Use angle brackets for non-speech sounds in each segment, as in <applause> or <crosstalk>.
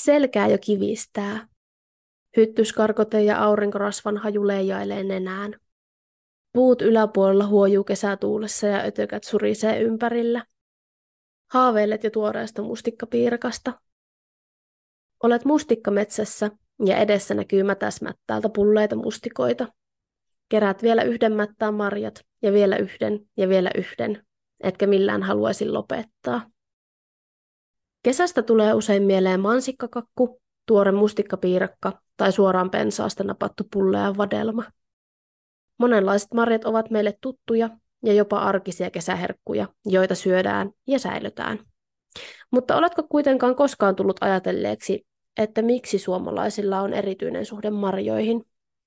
Selkää jo kivistää. Hyttyskarkote ja aurinkorasvan haju leijailee nenään. Puut yläpuolella huojuu kesätuulessa ja ötökät surisee ympärillä. Haaveilet jo tuoreesta mustikkapiirakasta. Olet mustikkametsässä ja edessä näkyy mätäsmättäältä pulleita mustikoita. Kerät vielä yhden mättään marjat ja vielä yhden ja vielä yhden, etkä millään haluaisi lopettaa. Kesästä tulee usein mieleen mansikkakakku, tuore mustikkapiirakka tai suoraan pensaasta napattu pullea vadelma. Monenlaiset marjat ovat meille tuttuja ja jopa arkisia kesäherkkuja, joita syödään ja säilytään. Mutta oletko kuitenkaan koskaan tullut ajatelleeksi, että miksi suomalaisilla on erityinen suhde marjoihin?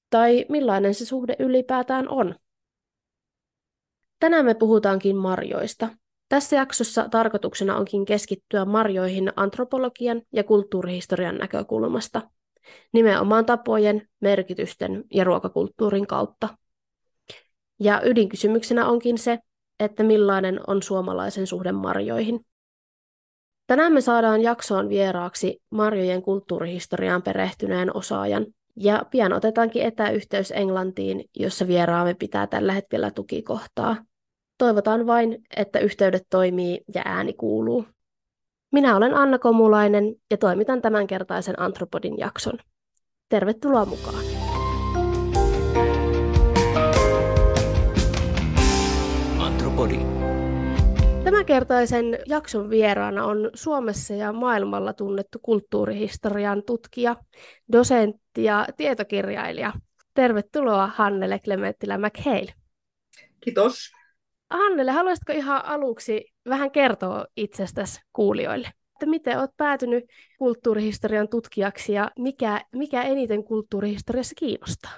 Tai millainen se suhde ylipäätään on? Tänään me puhutaankin marjoista. Tässä jaksossa tarkoituksena onkin keskittyä marjoihin antropologian ja kulttuurihistorian näkökulmasta, nimenomaan tapojen, merkitysten ja ruokakulttuurin kautta. Ja ydinkysymyksenä onkin se, että millainen on suomalaisen suhde marjoihin. Tänään me saadaan jaksoon vieraaksi marjojen kulttuurihistoriaan perehtyneen osaajan, ja pian otetaankin etäyhteys Englantiin, jossa vieraamme pitää tällä hetkellä tukikohtaa. Toivotaan vain, että yhteydet toimii ja ääni kuuluu. Minä olen Anna Komulainen ja toimitan tämänkertaisen Antropodin jakson. Tervetuloa mukaan! Antropodi. Tämänkertaisen jakson vieraana on Suomessa ja maailmalla tunnettu kulttuurihistorian tutkija, dosentti ja tietokirjailija. Tervetuloa Hannele Klementtilä McHale. Kiitos. Hannele, haluaisitko ihan aluksi vähän kertoa itsestäsi kuulijoille? Että miten olet päätynyt kulttuurihistorian tutkijaksi ja mikä, mikä eniten kulttuurihistoriassa kiinnostaa?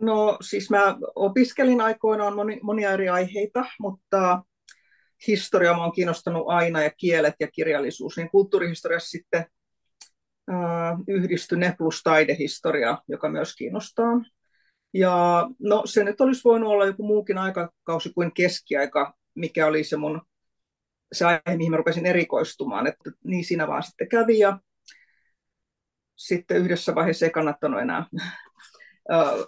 No siis mä opiskelin aikoinaan moni, monia eri aiheita, mutta historia on kiinnostanut aina ja kielet ja kirjallisuus, niin kulttuurihistoriassa sitten äh, plus taidehistoria, joka myös kiinnostaa. Ja no se nyt olisi voinut olla joku muukin aikakausi kuin keskiaika, mikä oli se mun se aihe, mihin mä rupesin erikoistumaan. Että niin siinä vaan sitten kävi ja sitten yhdessä vaiheessa ei kannattanut enää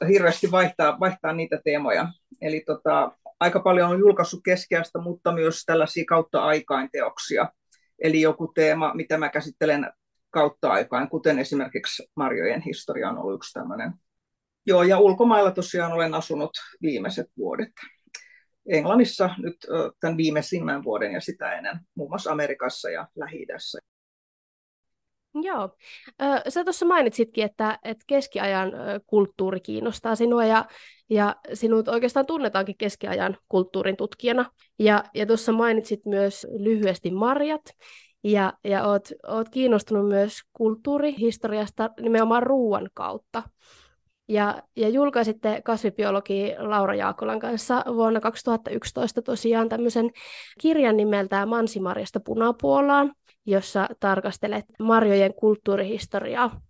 hirveästi vaihtaa, vaihtaa niitä teemoja. Eli tota, aika paljon on julkaissut keskeästä, mutta myös tällaisia kautta aikain teoksia. Eli joku teema, mitä mä käsittelen kautta aikain, kuten esimerkiksi Marjojen historia on ollut yksi tämmöinen Joo, ja ulkomailla tosiaan olen asunut viimeiset vuodet. Englannissa nyt tämän viimeisimmän vuoden ja sitä ennen, muun muassa Amerikassa ja lähi -idässä. Joo. Sä tuossa mainitsitkin, että, että keskiajan kulttuuri kiinnostaa sinua ja, ja sinut oikeastaan tunnetaankin keskiajan kulttuurin tutkijana. Ja, ja tuossa mainitsit myös lyhyesti marjat ja, ja oot, oot kiinnostunut myös kulttuurihistoriasta nimenomaan ruoan kautta. Ja, ja julkaisitte kasvibiologi Laura Jaakolan kanssa vuonna 2011 tosiaan tämmöisen kirjan nimeltään Mansimarjasta punapuolaan, jossa tarkastelet marjojen kulttuurihistoriaa.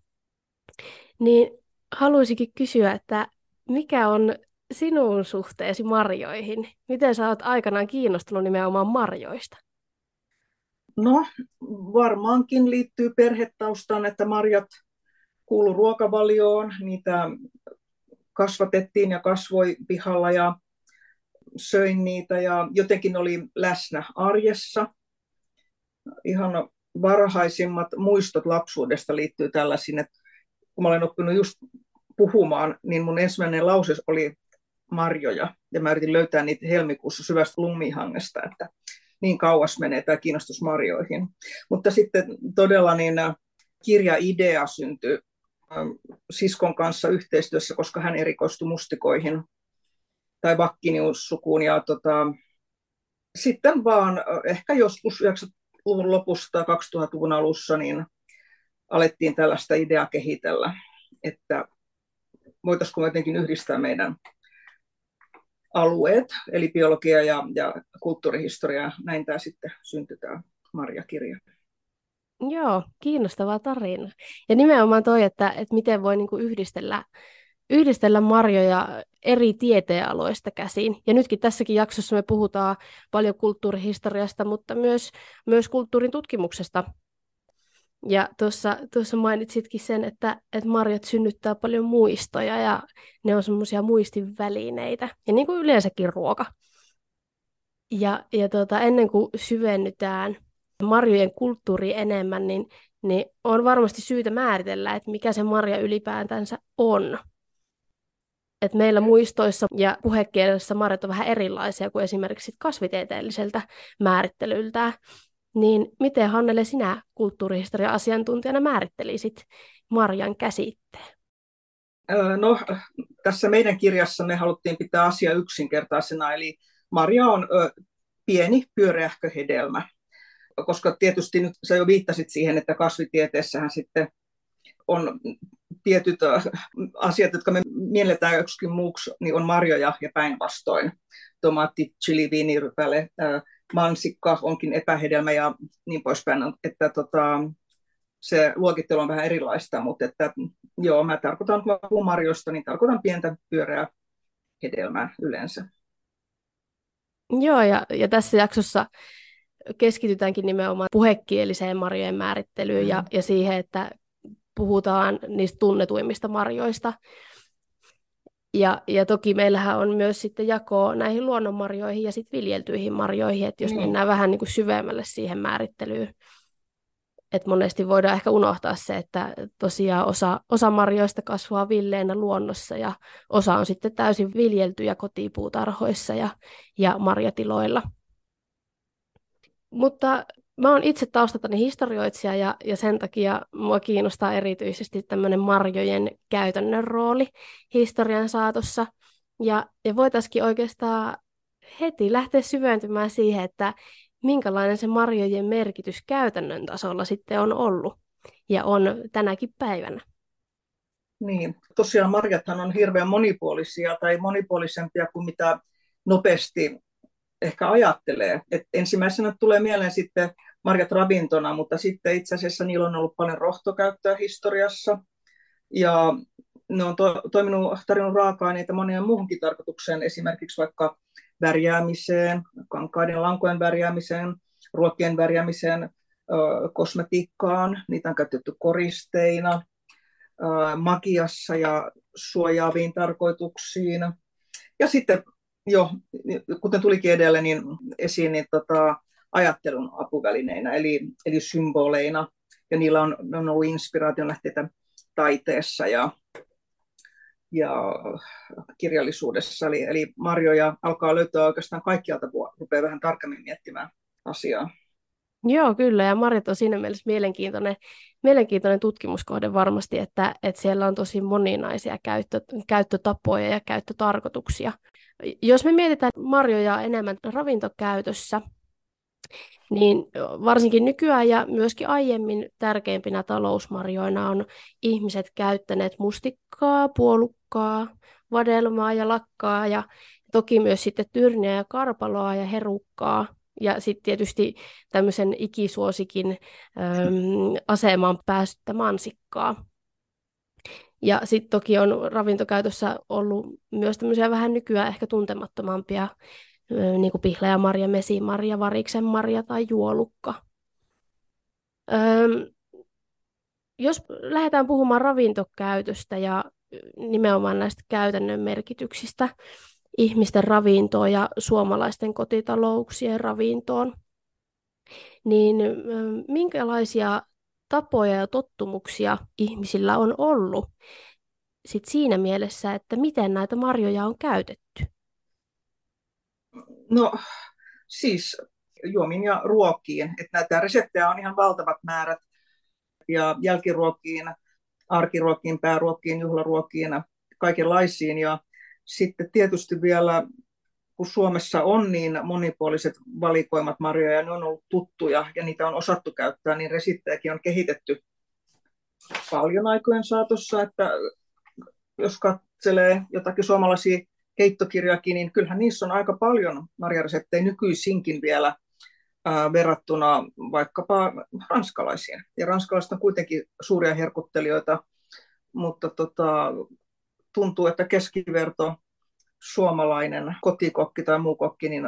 Niin haluaisinkin kysyä, että mikä on sinun suhteesi marjoihin? Miten sä oot aikanaan kiinnostunut nimenomaan marjoista? No, varmaankin liittyy perhetaustaan, että marjat kuulu ruokavalioon, niitä kasvatettiin ja kasvoi pihalla ja söin niitä ja jotenkin oli läsnä arjessa. Ihan varhaisimmat muistot lapsuudesta liittyy tällaisiin, että kun mä olen oppinut just puhumaan, niin mun ensimmäinen lause oli marjoja. Ja mä yritin löytää niitä helmikuussa syvästä lumihangesta, että niin kauas menee tämä kiinnostus marjoihin. Mutta sitten todella niin kirjaidea syntyi siskon kanssa yhteistyössä, koska hän erikoistui mustikoihin tai vakkiniussukuun. Ja tota, sitten vaan ehkä joskus 90-luvun lopusta 2000-luvun alussa niin alettiin tällaista ideaa kehitellä, että voitaisiinko me jotenkin yhdistää meidän alueet, eli biologia ja, ja kulttuurihistoria. Näin tämä sitten syntyi tämä Marja-kirja. Joo, kiinnostava tarina. Ja nimenomaan toi, että, että miten voi niinku yhdistellä, yhdistellä marjoja eri tieteenaloista käsin. Ja nytkin tässäkin jaksossa me puhutaan paljon kulttuurihistoriasta, mutta myös, myös kulttuurin tutkimuksesta. Ja tuossa, tuossa mainitsitkin sen, että, että marjat synnyttää paljon muistoja ja ne on semmoisia muistivälineitä. Ja niin kuin yleensäkin ruoka. Ja, ja tota, ennen kuin syvennytään marjojen kulttuuri enemmän, niin, niin on varmasti syytä määritellä, että mikä se marja ylipäätänsä on. Et meillä muistoissa ja puhekielessä marjat on vähän erilaisia kuin esimerkiksi kasvitieteelliseltä määrittelyltä. Niin miten Hannele sinä kulttuurihistoria-asiantuntijana määrittelisit marjan käsitteen? No, tässä meidän kirjassa me haluttiin pitää asia yksinkertaisena, eli marja on pieni pyöreähkö hedelmä. Koska tietysti nyt sä jo viittasit siihen, että kasvitieteessähän sitten on tietyt asiat, jotka me mielletään joksikin muuksi, niin on marjoja ja päinvastoin. Tomaatti, chili, viinirypäle, mansikka onkin epähedelmä ja niin poispäin. Että tota, se luokittelu on vähän erilaista, mutta että, joo, mä tarkoitan, kun puhun marjoista, niin tarkoitan pientä pyöreää hedelmää yleensä. Joo, ja, ja tässä jaksossa keskitytäänkin nimenomaan puhekieliseen marjojen määrittelyyn mm. ja, ja siihen, että puhutaan niistä tunnetuimmista marjoista. Ja, ja toki meillähän on myös sitten jako näihin luonnonmarjoihin ja sitten viljeltyihin marjoihin, että jos mm. mennään vähän niin kuin syvemmälle siihen määrittelyyn, että monesti voidaan ehkä unohtaa se, että tosiaan osa, osa marjoista kasvaa villeenä luonnossa ja osa on sitten täysin viljeltyjä kotipuutarhoissa ja, ja marjatiloilla. Mutta mä oon itse taustaltani historioitsija ja, ja sen takia mua kiinnostaa erityisesti tämmöinen marjojen käytännön rooli historian saatossa. Ja, ja voitaisiin oikeastaan heti lähteä syventymään siihen, että minkälainen se marjojen merkitys käytännön tasolla sitten on ollut ja on tänäkin päivänä. Niin, tosiaan marjathan on hirveän monipuolisia tai monipuolisempia kuin mitä nopeasti ehkä ajattelee. Et ensimmäisenä tulee mieleen sitten marjat ravintona, mutta sitten itse asiassa niillä on ollut paljon rohtokäyttöä historiassa. Ja ne on to, toiminut, tarjonnut raaka-aineita monien muuhunkin tarkoitukseen, esimerkiksi vaikka värjäämiseen, kankaiden lankojen värjäämiseen, ruokien värjäämiseen, kosmetiikkaan, niitä on käytetty koristeina, magiassa ja suojaaviin tarkoituksiin. Ja sitten jo, kuten tulikin edellä, niin esiin niin tota, ajattelun apuvälineinä, eli, eli symboleina, ja niillä on, on ollut inspiraation lähteitä taiteessa ja, ja kirjallisuudessa. Eli, eli marjoja alkaa löytää oikeastaan kaikkialta, kun rupeaa vähän tarkemmin miettimään asiaa. Joo, kyllä, ja marjat on siinä mielessä mielenkiintoinen, mielenkiintoinen tutkimuskohde varmasti, että, että siellä on tosi moninaisia käyttö, käyttötapoja ja käyttötarkoituksia. Jos me mietitään marjoja enemmän ravintokäytössä, niin varsinkin nykyään ja myöskin aiemmin tärkeimpinä talousmarjoina on ihmiset käyttäneet mustikkaa, puolukkaa, vadelmaa ja lakkaa ja toki myös sitten tyrniä ja karpaloa ja herukkaa. Ja sitten tietysti tämmöisen ikisuosikin äm, asemaan päästyttä mansikkaa. Ja sitten toki on ravintokäytössä ollut myös tämmöisiä vähän nykyään ehkä tuntemattomampia, niin kuin pihlajamarja, mesimarja, variksen marja tai juolukka. Jos lähdetään puhumaan ravintokäytöstä ja nimenomaan näistä käytännön merkityksistä ihmisten ravintoon ja suomalaisten kotitalouksien ravintoon, niin minkälaisia tapoja ja tottumuksia ihmisillä on ollut sit siinä mielessä, että miten näitä marjoja on käytetty? No siis juomiin ja ruokiin. Että näitä reseptejä on ihan valtavat määrät. Ja jälkiruokiin, arkiruokiin, pääruokiin, juhlaruokiin, kaikenlaisiin. Ja sitten tietysti vielä kun Suomessa on niin monipuoliset valikoimat marjoja, ne on ollut tuttuja ja niitä on osattu käyttää, niin resiptejäkin on kehitetty paljon aikojen saatossa, että jos katselee jotakin suomalaisia keittokirjakin, niin kyllähän niissä on aika paljon marjareseptejä nykyisinkin vielä ää, verrattuna vaikkapa ranskalaisiin. Ja ranskalaiset on kuitenkin suuria herkuttelijoita, mutta tota, tuntuu, että keskiverto suomalainen kotikokki tai muu kokki niin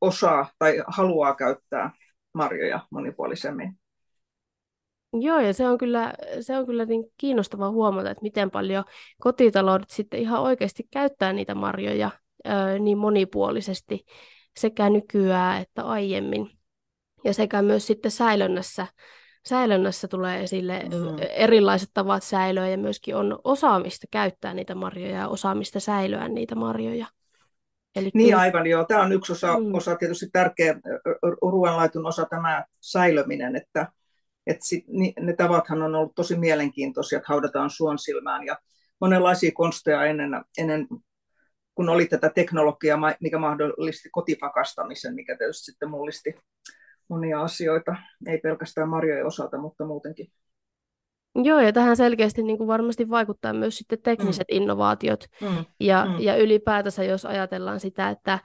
osaa tai haluaa käyttää marjoja monipuolisemmin. Joo, ja se on kyllä, se on kyllä niin kiinnostava huomata, että miten paljon kotitaloudet sitten ihan oikeasti käyttää niitä marjoja ö, niin monipuolisesti sekä nykyään että aiemmin. Ja sekä myös sitten säilönnässä, säilönnässä tulee esille mm. erilaiset tavat säilöä ja myöskin on osaamista käyttää niitä marjoja ja osaamista säilöä niitä marjoja. Eli niin kyllä... aivan joo. Tämä on yksi osa, mm. osa tietysti tärkeä ruoanlaitun osa tämä säilöminen, että, että sit, ne tavathan on ollut tosi mielenkiintoisia, että haudataan suon silmään ja monenlaisia konsteja ennen, ennen kun oli tätä teknologiaa, mikä mahdollisti kotipakastamisen, mikä tietysti sitten mullisti monia asioita, ei pelkästään marjojen osalta, mutta muutenkin. Joo, ja tähän selkeästi niin kuin varmasti vaikuttaa myös sitten tekniset mm. innovaatiot. Mm. Ja, mm. ja ylipäätänsä, jos ajatellaan sitä, että,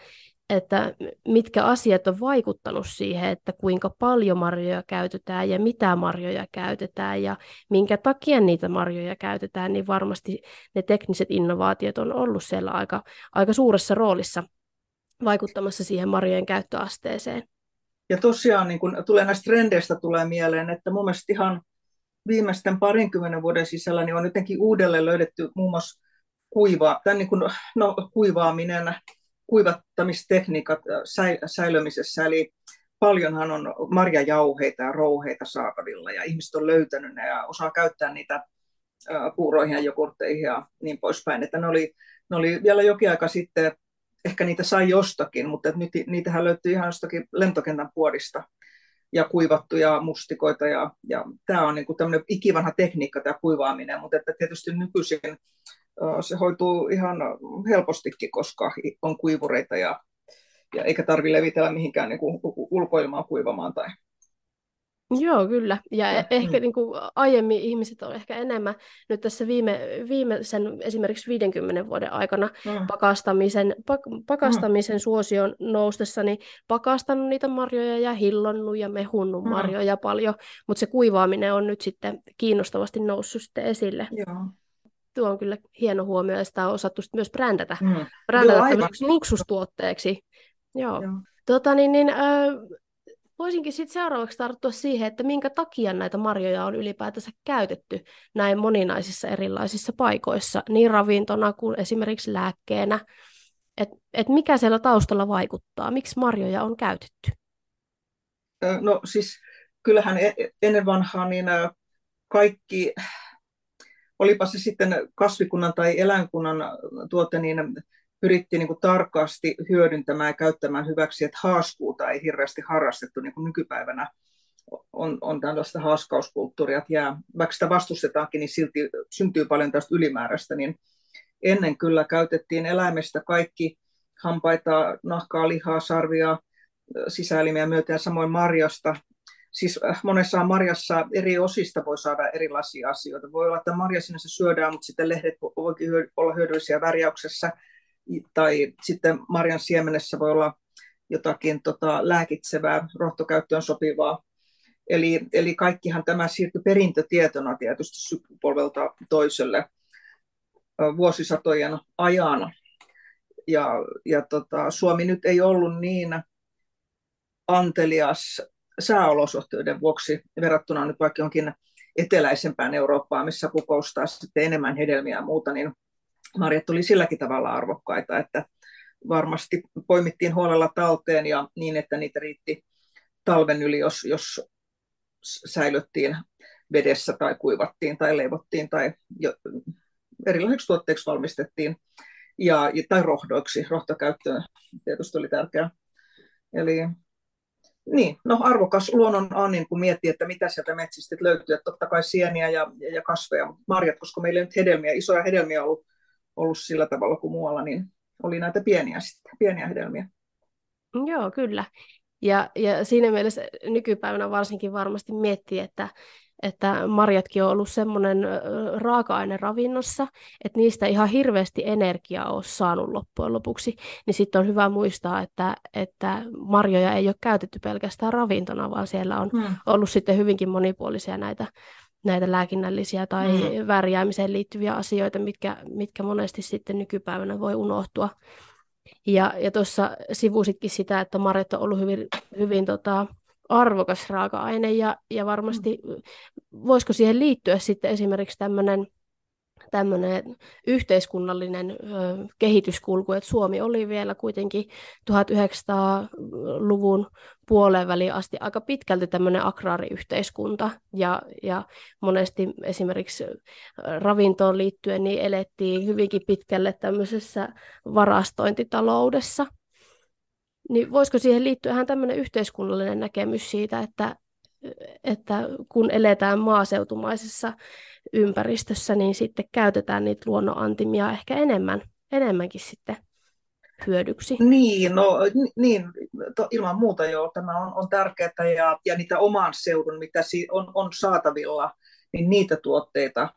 että mitkä asiat on vaikuttanut siihen, että kuinka paljon marjoja käytetään ja mitä marjoja käytetään ja minkä takia niitä marjoja käytetään, niin varmasti ne tekniset innovaatiot on ollut siellä aika, aika suuressa roolissa vaikuttamassa siihen marjojen käyttöasteeseen. Ja tosiaan niin kun tulee näistä trendeistä tulee mieleen, että mun mielestä ihan viimeisten parinkymmenen vuoden sisällä niin on jotenkin uudelleen löydetty muun muassa kuiva, tämän niin kuin, no, kuivaaminen, kuivattamistekniikat säi, säilömisessä, eli paljonhan on marjajauheita ja rouheita saatavilla, ja ihmiset on löytänyt ne ja osaa käyttää niitä puuroihin ja jogurtteihin ja niin poispäin. Että ne oli, ne oli vielä jokin aika sitten, ehkä niitä sai jostakin, mutta nyt niitähän löytyy ihan jostakin lentokentän puodista ja kuivattuja mustikoita. Ja, ja tämä on niin kuin tämmöinen ikivanha tekniikka, tämä kuivaaminen, mutta että tietysti nykyisin se hoituu ihan helpostikin, koska on kuivureita ja, ja eikä tarvitse levitellä mihinkään niin kuin ulkoilmaan kuivamaan tai Joo, kyllä. Ja ja ehkä mm. niin kuin aiemmin ihmiset on ehkä enemmän nyt tässä viime, viimeisen esimerkiksi 50 vuoden aikana mm. pakastamisen, pak, pakastamisen mm. suosion noustessa, niin pakastanut niitä marjoja ja hillonnut ja mehunnut mm. marjoja paljon, mutta se kuivaaminen on nyt sitten kiinnostavasti noussut sitten esille. Joo. Tuo on kyllä hieno huomio, ja sitä on osattu myös brändätä, mm. brändätä Joo, luksustuotteeksi. Joo. Joo. Tota, niin, niin, äh, voisinkin sitten seuraavaksi tarttua siihen, että minkä takia näitä marjoja on ylipäätänsä käytetty näin moninaisissa erilaisissa paikoissa, niin ravintona kuin esimerkiksi lääkkeenä. Että et mikä siellä taustalla vaikuttaa? Miksi marjoja on käytetty? No siis kyllähän e-, ennen vanhaa niin kaikki, olipa se sitten kasvikunnan tai eläinkunnan tuote, niin pyrittiin niin kuin tarkasti hyödyntämään ja käyttämään hyväksi, että haaskuuta ei hirveästi harrastettu niin kuin nykypäivänä on, on tällaista haaskauskulttuuria, että jää, vaikka sitä vastustetaankin, niin silti syntyy paljon tästä ylimääräistä, niin ennen kyllä käytettiin eläimestä kaikki hampaita, nahkaa, lihaa, sarvia, sisäelimiä myöten samoin marjasta. Siis äh, monessa marjassa eri osista voi saada erilaisia asioita. Voi olla, että marja sinänsä syödään, mutta sitten lehdet voikin olla hyödyllisiä värjäyksessä tai sitten marjan siemenessä voi olla jotakin tota, lääkitsevää, rohtokäyttöön sopivaa. Eli, eli kaikkihan tämä siirtyi perintötietona tietysti sukupolvelta toiselle vuosisatojen ajan. Ja, ja tota, Suomi nyt ei ollut niin antelias sääolosuhteiden vuoksi verrattuna nyt vaikka jonkin eteläisempään Eurooppaan, missä kukoustaa sitten enemmän hedelmiä ja muuta, niin marjat oli silläkin tavalla arvokkaita, että varmasti poimittiin huolella talteen ja niin, että niitä riitti talven yli, jos, jos säilyttiin vedessä tai kuivattiin tai leivottiin tai jo, erilaisiksi tuotteiksi valmistettiin ja, tai rohdoiksi. Rohtokäyttö tietysti oli tärkeää. Eli niin, no arvokas luonnon annin, kun miettii, että mitä sieltä metsistä löytyy. Että totta kai sieniä ja, ja kasveja, marjat, koska meillä ei nyt hedelmiä, isoja hedelmiä ollut ollut sillä tavalla kuin muualla, niin oli näitä pieniä, sitten, pieniä hedelmiä. Joo, kyllä. Ja, ja siinä mielessä nykypäivänä varsinkin varmasti miettii, että, että marjatkin on ollut semmoinen raaka-aine ravinnossa, että niistä ihan hirveästi energiaa on saanut loppujen lopuksi, niin sitten on hyvä muistaa, että, että marjoja ei ole käytetty pelkästään ravintona, vaan siellä on hmm. ollut sitten hyvinkin monipuolisia näitä näitä lääkinnällisiä tai mm. värjäämiseen liittyviä asioita, mitkä, mitkä monesti sitten nykypäivänä voi unohtua. Ja, ja tuossa sivusitkin sitä, että marjat on ollut hyvin, hyvin tota, arvokas raaka-aine ja, ja varmasti mm. voisiko siihen liittyä sitten esimerkiksi tämmöinen tämmöinen yhteiskunnallinen kehityskulku, että Suomi oli vielä kuitenkin 1900-luvun puoleen väliin asti aika pitkälti tämmöinen agraariyhteiskunta ja, ja monesti esimerkiksi ravintoon liittyen niin elettiin hyvinkin pitkälle tämmöisessä varastointitaloudessa. Niin voisiko siihen liittyä ihan tämmöinen yhteiskunnallinen näkemys siitä, että, että kun eletään maaseutumaisessa ympäristössä, niin sitten käytetään niitä luonnonantimia ehkä enemmän, enemmänkin sitten hyödyksi. Niin, no, niin to, ilman muuta joo, tämä on, on tärkeää ja, ja niitä oman seudun, mitä si, on, on saatavilla, niin niitä tuotteita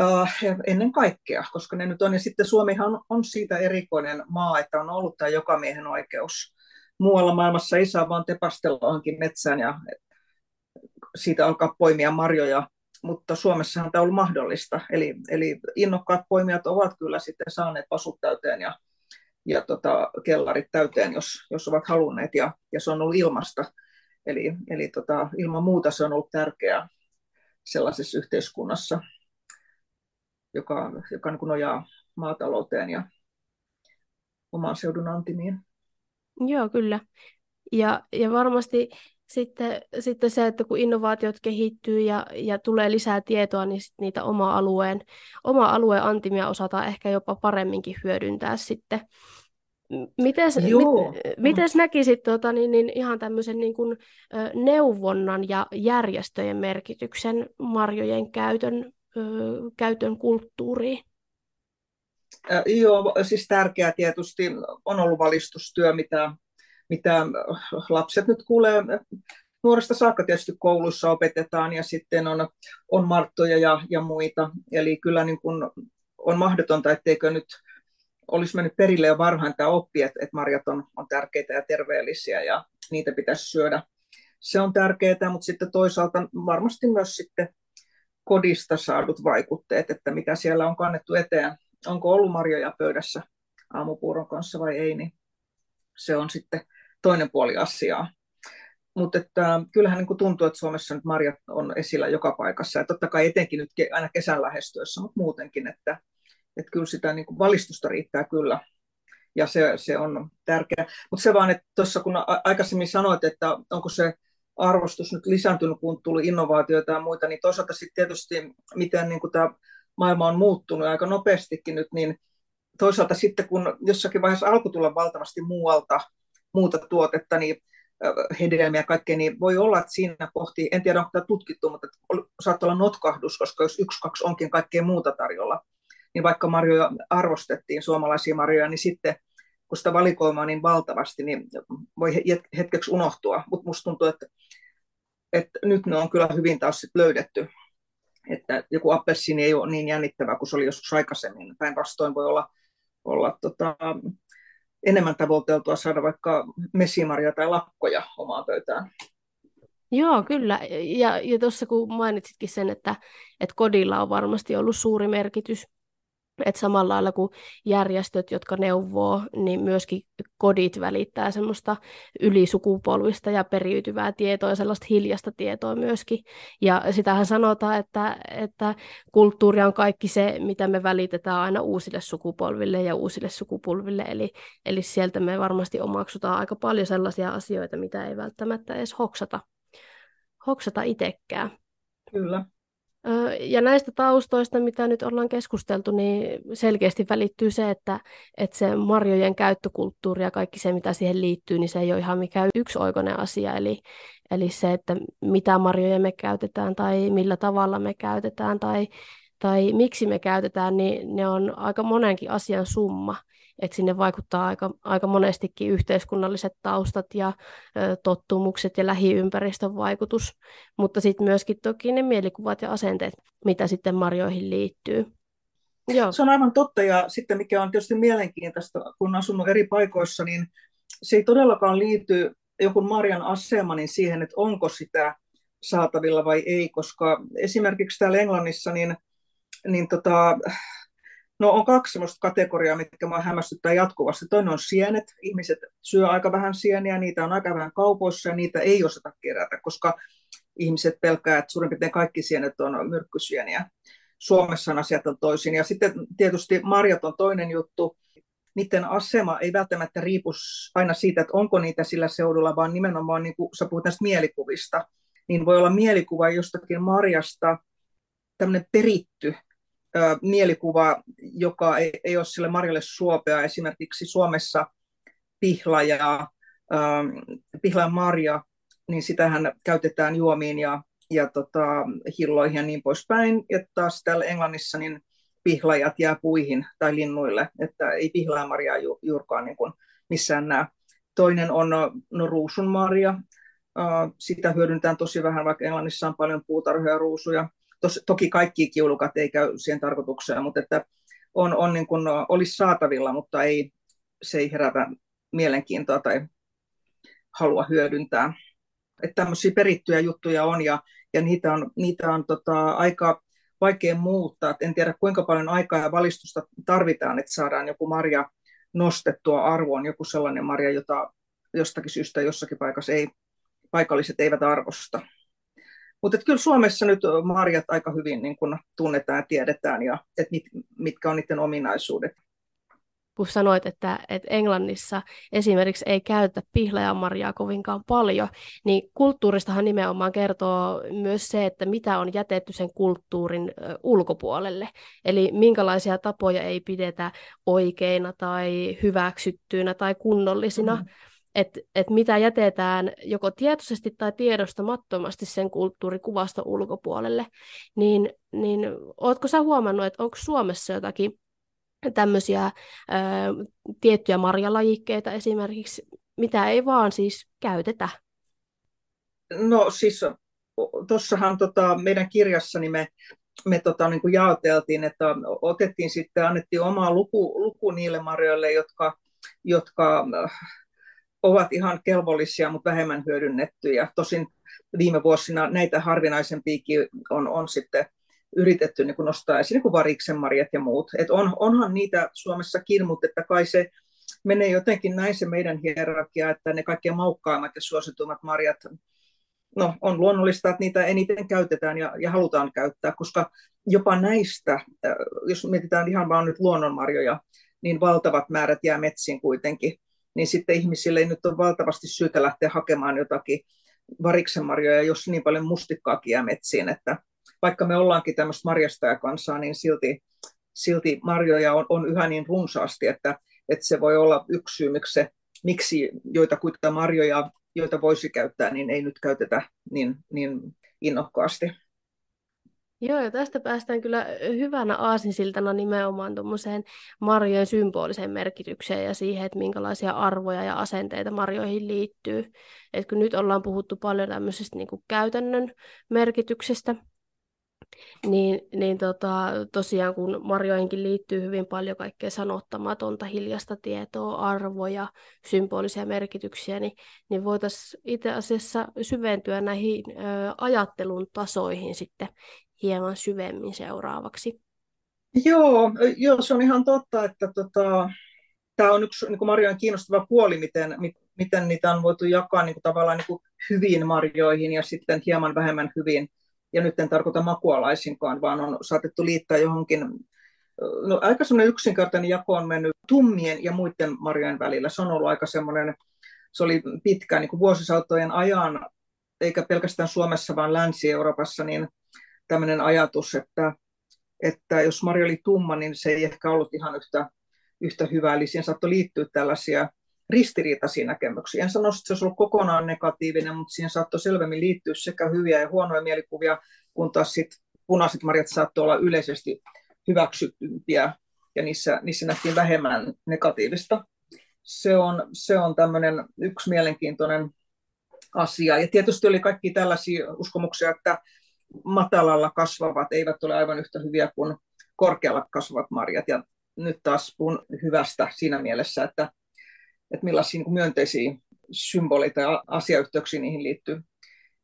uh, ennen kaikkea, koska ne nyt on, ja sitten Suomihan on siitä erikoinen maa, että on ollut tämä jokamiehen oikeus. Muualla maailmassa ei saa vaan tepastella metsään ja siitä alkaa poimia marjoja mutta Suomessahan tämä on ollut mahdollista. Eli, eli innokkaat poimijat ovat kyllä sitten saaneet pasut täyteen ja, ja tota, kellarit täyteen, jos, jos ovat halunneet, ja, ja se on ollut ilmasta. Eli, eli tota, ilman muuta se on ollut tärkeää sellaisessa yhteiskunnassa, joka, joka niin nojaa maatalouteen ja oman seudun antimiin. Joo, kyllä. Ja, ja varmasti sitten, sitten se, että kun innovaatiot kehittyy ja, ja tulee lisää tietoa, niin sit niitä oma alueen, oma alueen antimia osataan ehkä jopa paremminkin hyödyntää sitten. Mites, mit, mites näkisit tuota, niin, niin ihan tämmöisen niin kuin, neuvonnan ja järjestöjen merkityksen marjojen käytön, ö, käytön kulttuuriin? Joo, siis tärkeää tietysti on ollut valistustyö, mitä mitä lapset nyt kuulee nuoresta saakka tietysti koulussa opetetaan ja sitten on, on marttoja ja, ja muita. Eli kyllä niin kuin on mahdotonta, etteikö nyt olisi mennyt perille jo varhain tämä oppi, että, että marjat on, on tärkeitä ja terveellisiä ja niitä pitäisi syödä. Se on tärkeää, mutta sitten toisaalta varmasti myös sitten kodista saadut vaikutteet, että mitä siellä on kannettu eteen. Onko ollut marjoja pöydässä aamupuuron kanssa vai ei, niin se on sitten toinen puoli asiaa. Mutta että, kyllähän niin tuntuu, että Suomessa nyt marjat on esillä joka paikassa. Ja totta kai etenkin nyt aina kesän lähestyessä, mutta muutenkin, että, että kyllä sitä niin kuin valistusta riittää kyllä. Ja se, se on tärkeää. Mutta se vaan, että tuossa kun aikaisemmin sanoit, että onko se arvostus nyt lisääntynyt, kun tuli innovaatioita ja muita, niin toisaalta sitten tietysti, miten niin kuin tämä maailma on muuttunut aika nopeastikin nyt, niin toisaalta sitten kun jossakin vaiheessa alkoi tulla valtavasti muualta muuta tuotetta, niin hedelmiä ja kaikkea, niin voi olla, että siinä pohtii, en tiedä onko tämä tutkittu, mutta saattaa olla notkahdus, koska jos yksi, kaksi onkin kaikkea muuta tarjolla, niin vaikka marjoja arvostettiin, suomalaisia marjoja, niin sitten kun sitä valikoimaa niin valtavasti, niin voi hetkeksi unohtua. Mutta musta tuntuu, että, että nyt ne on kyllä hyvin taas sit löydetty. Että joku appelsiini ei ole niin jännittävä kuin se oli joskus aikaisemmin. Päinvastoin voi olla, olla tota, enemmän tavoiteltua saada vaikka messimaria tai lakkoja omaan pöytään. Joo, kyllä. Ja, ja tuossa kun mainitsitkin sen, että, että kodilla on varmasti ollut suuri merkitys että samalla lailla kuin järjestöt, jotka neuvoo, niin myöskin kodit välittää semmoista ylisukupolvista ja periytyvää tietoa ja sellaista hiljasta tietoa myöskin. Ja sitähän sanotaan, että, että kulttuuri on kaikki se, mitä me välitetään aina uusille sukupolville ja uusille sukupolville. Eli, eli sieltä me varmasti omaksutaan aika paljon sellaisia asioita, mitä ei välttämättä edes hoksata, hoksata itsekään. Kyllä. Ja näistä taustoista, mitä nyt ollaan keskusteltu, niin selkeästi välittyy se, että, että se marjojen käyttökulttuuri ja kaikki se, mitä siihen liittyy, niin se ei ole ihan mikään yksioikoinen asia. Eli, eli se, että mitä marjoja me käytetään tai millä tavalla me käytetään tai, tai miksi me käytetään, niin ne on aika monenkin asian summa että sinne vaikuttaa aika, aika monestikin yhteiskunnalliset taustat ja ö, tottumukset ja lähiympäristön vaikutus, mutta sitten myöskin toki ne mielikuvat ja asenteet, mitä sitten marjoihin liittyy. Joo. Se on aivan totta ja sitten mikä on tietysti mielenkiintoista, kun asunut eri paikoissa, niin se ei todellakaan liity joku marjan asema niin siihen, että onko sitä saatavilla vai ei, koska esimerkiksi täällä Englannissa niin, niin tota, No on kaksi sellaista kategoriaa, mitkä minua hämmästyttää jatkuvasti. Toinen on sienet. Ihmiset syö aika vähän sieniä, niitä on aika vähän kaupoissa ja niitä ei osata kerätä, koska ihmiset pelkää, että suurin piirtein kaikki sienet on myrkkysieniä. Suomessa on asiat on toisin. Ja sitten tietysti marjat on toinen juttu. Niiden asema ei välttämättä riipu aina siitä, että onko niitä sillä seudulla, vaan nimenomaan, niin kuin sä puhut näistä mielikuvista, niin voi olla mielikuva jostakin marjasta, tämmöinen peritty mielikuva, joka ei, ei ole sille marjalle suopea. Esimerkiksi Suomessa pihlaja, ö, pihla marja, niin sitähän käytetään juomiin ja ja tota, hilloihin ja niin poispäin. Ja taas täällä Englannissa niin pihlajat jää puihin tai linnuille, että ei pihlaamarjaa ju, juurikaan niin kuin missään näe. Toinen on no, ruusunmarja. Sitä hyödyntää tosi vähän, vaikka Englannissa on paljon puutarhoja ja ruusuja. Tos, toki kaikki kiulukat ei käy siihen tarkoitukseen, mutta että on, on niin kuin, olisi saatavilla, mutta ei, se ei herätä mielenkiintoa tai halua hyödyntää että tämmöisiä perittyjä juttuja on ja, ja niitä on, niitä on tota, aika vaikea muuttaa. Et en tiedä kuinka paljon aikaa ja valistusta tarvitaan, että saadaan joku marja nostettua arvoon, joku sellainen marja, jota jostakin syystä jossakin paikassa ei, paikalliset eivät arvosta. Mutta kyllä Suomessa nyt marjat aika hyvin niin kun tunnetaan ja tiedetään, ja että mit, mitkä on niiden ominaisuudet kun sanoit, että, että Englannissa esimerkiksi ei käytetä pihlajanmarjaa kovinkaan paljon, niin kulttuuristahan nimenomaan kertoo myös se, että mitä on jätetty sen kulttuurin ulkopuolelle. Eli minkälaisia tapoja ei pidetä oikeina tai hyväksyttyinä tai kunnollisina. Mm. Että et mitä jätetään joko tietoisesti tai tiedostamattomasti sen kulttuurikuvasta ulkopuolelle, niin, niin ootko sä huomannut, että onko Suomessa jotakin tämmöisiä tiettyjä marjalajikkeita esimerkiksi, mitä ei vaan siis käytetä? No siis tuossahan tota, meidän kirjassani me, me tota, niin kuin jaoteltiin, että otettiin sitten, annettiin oma luku, luku niille marjoille, jotka, jotka ovat ihan kelvollisia, mutta vähemmän hyödynnettyjä. Tosin viime vuosina näitä harvinaisempiakin on, on sitten yritetty niin kuin nostaa esiin niin variksen marjat ja muut. Et on, onhan niitä Suomessakin, mutta että kai se menee jotenkin näin se meidän hierarkia, että ne kaikkein maukkaimmat ja suosituimmat marjat, no on luonnollista, että niitä eniten käytetään ja, ja halutaan käyttää, koska jopa näistä, äh, jos mietitään ihan vaan nyt luonnonmarjoja, niin valtavat määrät jää metsiin kuitenkin, niin sitten ihmisille ei nyt ole valtavasti syytä lähteä hakemaan jotakin variksenmarjoja, jos niin paljon mustikkaakin jää metsiin, että vaikka me ollaankin tämmöistä marjastajakansaa, niin silti, silti marjoja on, on yhä niin runsaasti, että, että se voi olla yksi syy, miksi, se, miksi joita marjoja, joita voisi käyttää, niin ei nyt käytetä niin, niin innokkaasti. Joo, ja tästä päästään kyllä hyvänä aasinsiltana nimenomaan tuommoiseen marjojen symboliseen merkitykseen ja siihen, että minkälaisia arvoja ja asenteita marjoihin liittyy. Et kun nyt ollaan puhuttu paljon tämmöisestä niin käytännön merkityksestä, niin, niin tota, tosiaan kun marjoihinkin liittyy hyvin paljon kaikkea sanottamatonta, hiljasta tietoa, arvoja, symbolisia merkityksiä, niin, niin voitaisiin itse asiassa syventyä näihin ö, ajattelun tasoihin sitten hieman syvemmin seuraavaksi. Joo, joo se on ihan totta, että tota, tämä on yksi niin marjojen kiinnostava puoli, miten, miten niitä on voitu jakaa niin kuin, tavallaan niin kuin hyviin marjoihin ja sitten hieman vähemmän hyvin ja nyt en tarkoita makualaisinkaan, vaan on saatettu liittää johonkin, no aika semmoinen yksinkertainen jako on mennyt tummien ja muiden marjojen välillä. Se on ollut aika semmoinen, se oli pitkä niin kuin vuosisautojen ajan, eikä pelkästään Suomessa, vaan Länsi-Euroopassa, niin tämmöinen ajatus, että, että jos marja oli tumma, niin se ei ehkä ollut ihan yhtä, yhtä hyvä. Eli siihen saattoi liittyä tällaisia ristiriitaisia näkemyksiä. En sano, että se olisi ollut kokonaan negatiivinen, mutta siihen saattoi selvemmin liittyä sekä hyviä ja huonoja mielikuvia, kun taas sit punaiset marjat saattoi olla yleisesti hyväksytympiä ja niissä, niissä nähtiin vähemmän negatiivista. Se on, se on tämmöinen yksi mielenkiintoinen asia. Ja tietysti oli kaikki tällaisia uskomuksia, että matalalla kasvavat eivät ole aivan yhtä hyviä kuin korkealla kasvavat marjat. Ja nyt taas puhun hyvästä siinä mielessä, että että millaisia niin myönteisiä symboleita ja asiayhteyksiä niihin liittyy.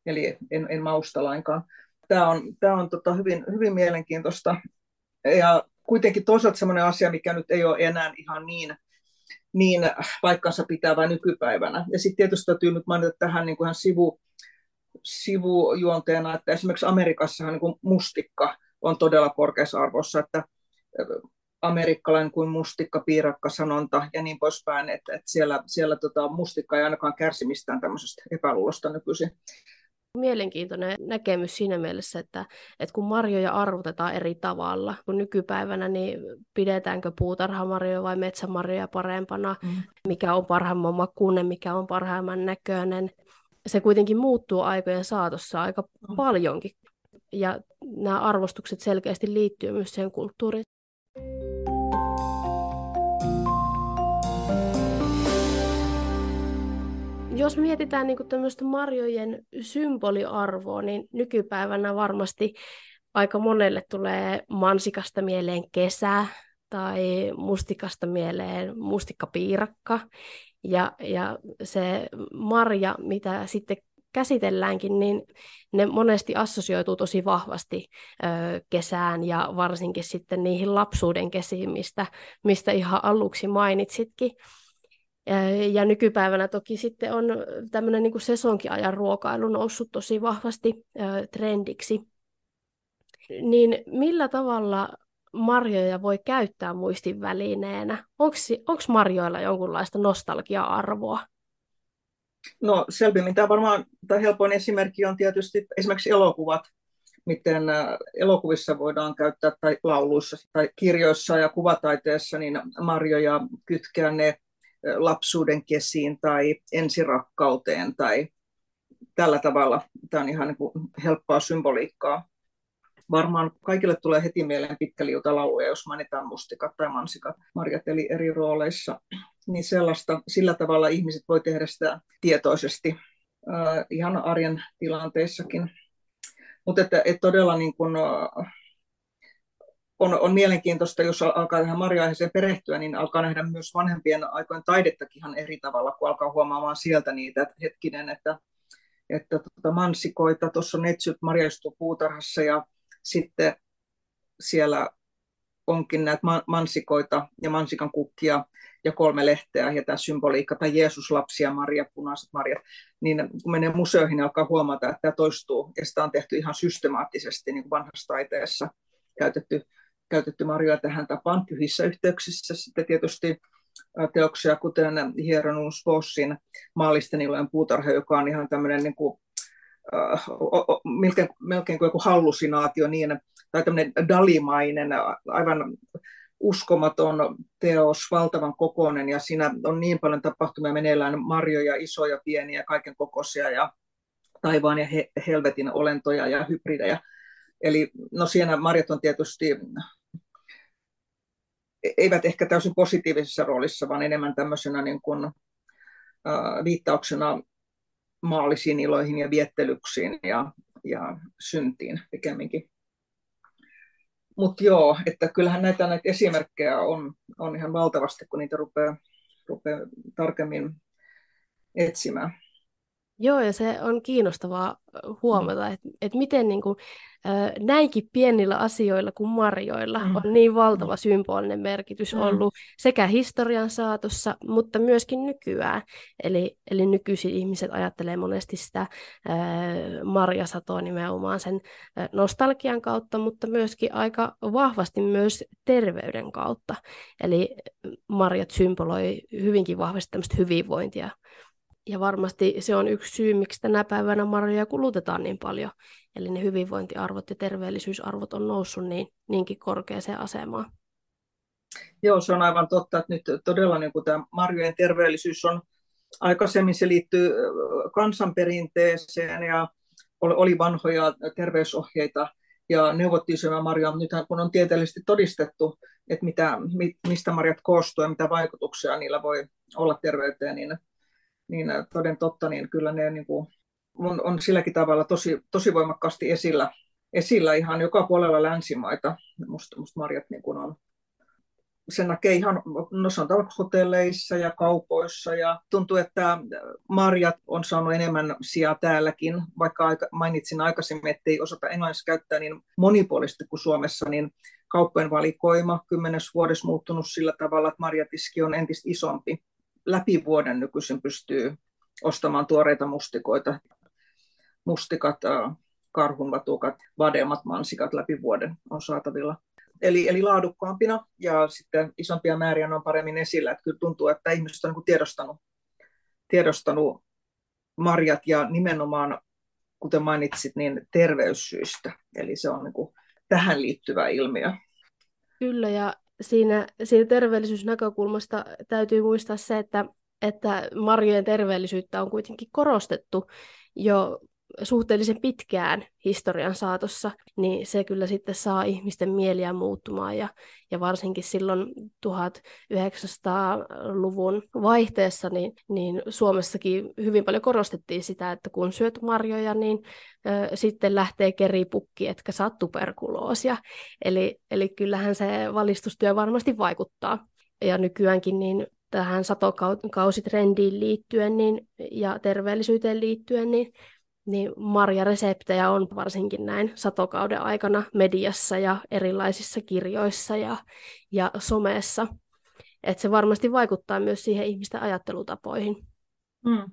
Eli en, en mausta lainkaan. Tämä on, tämä on tota hyvin, hyvin mielenkiintoista. Ja kuitenkin toisaalta sellainen asia, mikä nyt ei ole enää ihan niin, niin paikkansa pitävä nykypäivänä. Ja sitten tietysti täytyy nyt mainita tähän niin kuin ihan sivu, sivujuonteena, että esimerkiksi Amerikassahan niin kuin mustikka on todella korkeassa arvossa, että amerikkalainen kuin mustikka, piirakka, sanonta ja niin poispäin, että, että siellä, siellä tota, mustikka ei ainakaan kärsi mistään tämmöisestä epäluulosta nykyisin. Mielenkiintoinen näkemys siinä mielessä, että, että kun marjoja arvotetaan eri tavalla, kun nykypäivänä niin pidetäänkö puutarhamarjoja vai metsämarjoja parempana, mm. mikä on parhaimman makuinen, mikä on parhaimman näköinen. Se kuitenkin muuttuu aikojen saatossa aika paljonkin. Ja nämä arvostukset selkeästi liittyy myös siihen kulttuuriin. Jos mietitään niin tämmöistä marjojen symboliarvoa, niin nykypäivänä varmasti aika monelle tulee mansikasta mieleen kesä tai mustikasta mieleen mustikkapiirakka. Ja, ja se marja, mitä sitten käsitelläänkin, niin ne monesti assosioituu tosi vahvasti ö, kesään ja varsinkin sitten niihin lapsuuden kesiin, mistä, mistä ihan aluksi mainitsitkin. Ja nykypäivänä toki sitten on tämmöinen niin sesonkiajan ruokailu noussut tosi vahvasti ö, trendiksi. Niin millä tavalla marjoja voi käyttää muistin välineenä? Onko marjoilla jonkunlaista nostalgia-arvoa? No selvimmin tämä varmaan, tämä helpoin esimerkki on tietysti esimerkiksi elokuvat, miten elokuvissa voidaan käyttää tai lauluissa tai kirjoissa ja kuvataiteessa niin marjoja kytkeä ne lapsuuden kesiin tai ensirakkauteen tai tällä tavalla. Tämä on ihan niin kuin helppoa symboliikkaa. Varmaan kaikille tulee heti mieleen pitkä liuta lauluja, jos mainitaan mustikat tai mansikat, marjat eli eri rooleissa. Niin sellaista, sillä tavalla ihmiset voi tehdä sitä tietoisesti äh, ihan arjen tilanteissakin. Mutta että, että todella niin kun, äh, on, on mielenkiintoista, jos alkaa tähän marja-aiheeseen perehtyä, niin alkaa nähdä myös vanhempien aikojen taidettakin ihan eri tavalla, kun alkaa huomaamaan sieltä niitä, että hetkinen, että, että tuota mansikoita, tuossa on netsyt marjaistu puutarhassa ja sitten siellä onkin näitä mansikoita ja mansikan kukkia ja kolme lehteä ja tämä symboliikka, tai Jeesuslapsia, Maria, punaiset marjat, niin kun menee museoihin, niin alkaa huomata, että tämä toistuu, ja sitä on tehty ihan systemaattisesti niin kuin vanhassa taiteessa käytetty käytetty marjoja tähän tapaan pyhissä yhteyksissä. Sitten tietysti teoksia, kuten Hieronus Vossin maallisten ilojen puutarha, joka on ihan tämmöinen niin kuin, äh, melkein, melkein kuin joku hallusinaatio, niin, tai tämmöinen dalimainen, aivan uskomaton teos, valtavan kokoinen, ja siinä on niin paljon tapahtumia meneillään, marjoja, isoja, pieniä, kaiken kokoisia, ja taivaan ja he, helvetin olentoja ja hybridejä. Eli no siinä marjat on tietysti eivät ehkä täysin positiivisessa roolissa, vaan enemmän tämmöisenä niin kuin, äh, viittauksena maallisiin iloihin ja viettelyksiin ja, ja syntiin pikemminkin. Mutta joo, että kyllähän näitä, näitä esimerkkejä on, on ihan valtavasti, kun niitä rupeaa, rupeaa tarkemmin etsimään. Joo, ja se on kiinnostavaa huomata, mm. että, että miten niin kuin, näinkin pienillä asioilla kuin marjoilla mm. on niin valtava mm. symbolinen merkitys mm. ollut sekä historian saatossa, mutta myöskin nykyään. Eli, eli nykyisin ihmiset ajattelee monesti sitä ää, marjasatoa nimenomaan sen nostalgian kautta, mutta myöskin aika vahvasti myös terveyden kautta. Eli marjat symboloi hyvinkin vahvasti tämmöistä hyvinvointia ja varmasti se on yksi syy, miksi tänä päivänä marjoja kulutetaan niin paljon. Eli ne hyvinvointiarvot ja terveellisyysarvot on noussut niin, niinkin korkeaseen asemaan. Joo, se on aivan totta, että nyt todella niin kuin tämä marjojen terveellisyys on aikaisemmin se liittyy kansanperinteeseen ja oli vanhoja terveysohjeita ja neuvottiin syömään marjaa, nyt kun on tieteellisesti todistettu, että mitä, mistä marjat koostuu ja mitä vaikutuksia niillä voi olla terveyteen, niin niin toden totta, niin kyllä ne niin kuin on, on silläkin tavalla tosi, tosi voimakkaasti esillä, esillä ihan joka puolella länsimaita. Musta, musta marjat niin kuin on, sen näkee ihan, no sanotaan hotelleissa ja kaupoissa ja tuntuu, että marjat on saanut enemmän sijaa täälläkin, vaikka aika, mainitsin aikaisemmin, että ei osata englanniksi käyttää niin monipuolisesti kuin Suomessa, niin kauppojen valikoima kymmenes vuodessa muuttunut sillä tavalla, että marjatiski on entistä isompi. Läpi vuoden nykyisin pystyy ostamaan tuoreita mustikoita. Mustikat, karhunvatukat, vadelmat, mansikat läpi vuoden on saatavilla. Eli, eli laadukkaampina ja sitten isompia määriä on paremmin esillä. Että kyllä tuntuu, että ihmiset on niin tiedostanut, tiedostanut marjat ja nimenomaan, kuten mainitsit, niin terveyssyistä. Eli se on niin kuin tähän liittyvä ilmiö. Kyllä, ja siinä, siinä terveellisyysnäkökulmasta täytyy muistaa se, että, että marjojen terveellisyyttä on kuitenkin korostettu jo suhteellisen pitkään historian saatossa, niin se kyllä sitten saa ihmisten mieliä muuttumaan ja, ja varsinkin silloin 1900-luvun vaihteessa, niin, niin Suomessakin hyvin paljon korostettiin sitä, että kun syöt marjoja, niin ö, sitten lähtee keripukki, etkä saa tuberkuloosia. Eli, eli kyllähän se valistustyö varmasti vaikuttaa. Ja nykyäänkin niin tähän satokausitrendiin liittyen niin, ja terveellisyyteen liittyen, niin niin marjareseptejä on varsinkin näin satokauden aikana mediassa ja erilaisissa kirjoissa ja, ja somessa. että se varmasti vaikuttaa myös siihen ihmisten ajattelutapoihin. Hmm.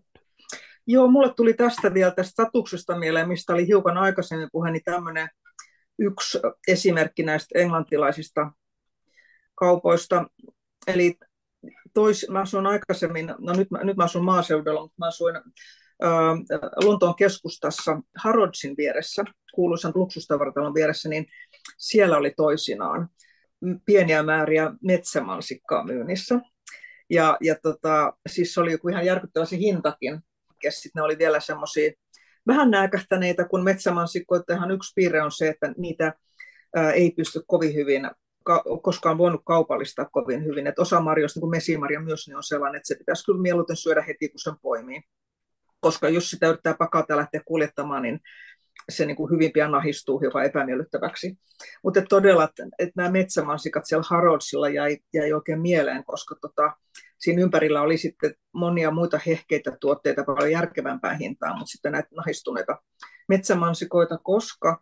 Joo, mulle tuli tästä vielä tästä statuksesta mieleen, mistä oli hiukan aikaisemmin puheeni tämmöinen yksi esimerkki näistä englantilaisista kaupoista. Eli tois, mä asun aikaisemmin, no nyt, nyt mä asun maaseudulla, mutta mä asuin Lontoon keskustassa Harrodsin vieressä, kuuluisan luksustavaratalon vieressä, niin siellä oli toisinaan pieniä määriä metsämansikkaa myynnissä. Ja, ja tota, siis se oli joku ihan järkyttävä se hintakin. Ja sitten ne oli vielä semmoisia vähän nääkähtäneitä, kun metsämansikkoiden yksi piirre on se, että niitä ää, ei pysty kovin hyvin koskaan voinut kaupallistaa kovin hyvin. Et osa marjoista, niin kuin mesimarja myös, niin on sellainen, että se pitäisi kyllä mieluiten syödä heti, kun sen poimii koska jos sitä yrittää pakata lähteä kuljettamaan, niin se niin kuin hyvin pian nahistuu hiukan epämiellyttäväksi. Mutta todella, että, että nämä metsämansikat siellä Haroldsilla jäi, jäi oikein mieleen, koska tota, siinä ympärillä oli sitten monia muita hehkeitä tuotteita paljon järkevämpää hintaa, mutta sitten näitä nahistuneita metsämansikoita, koska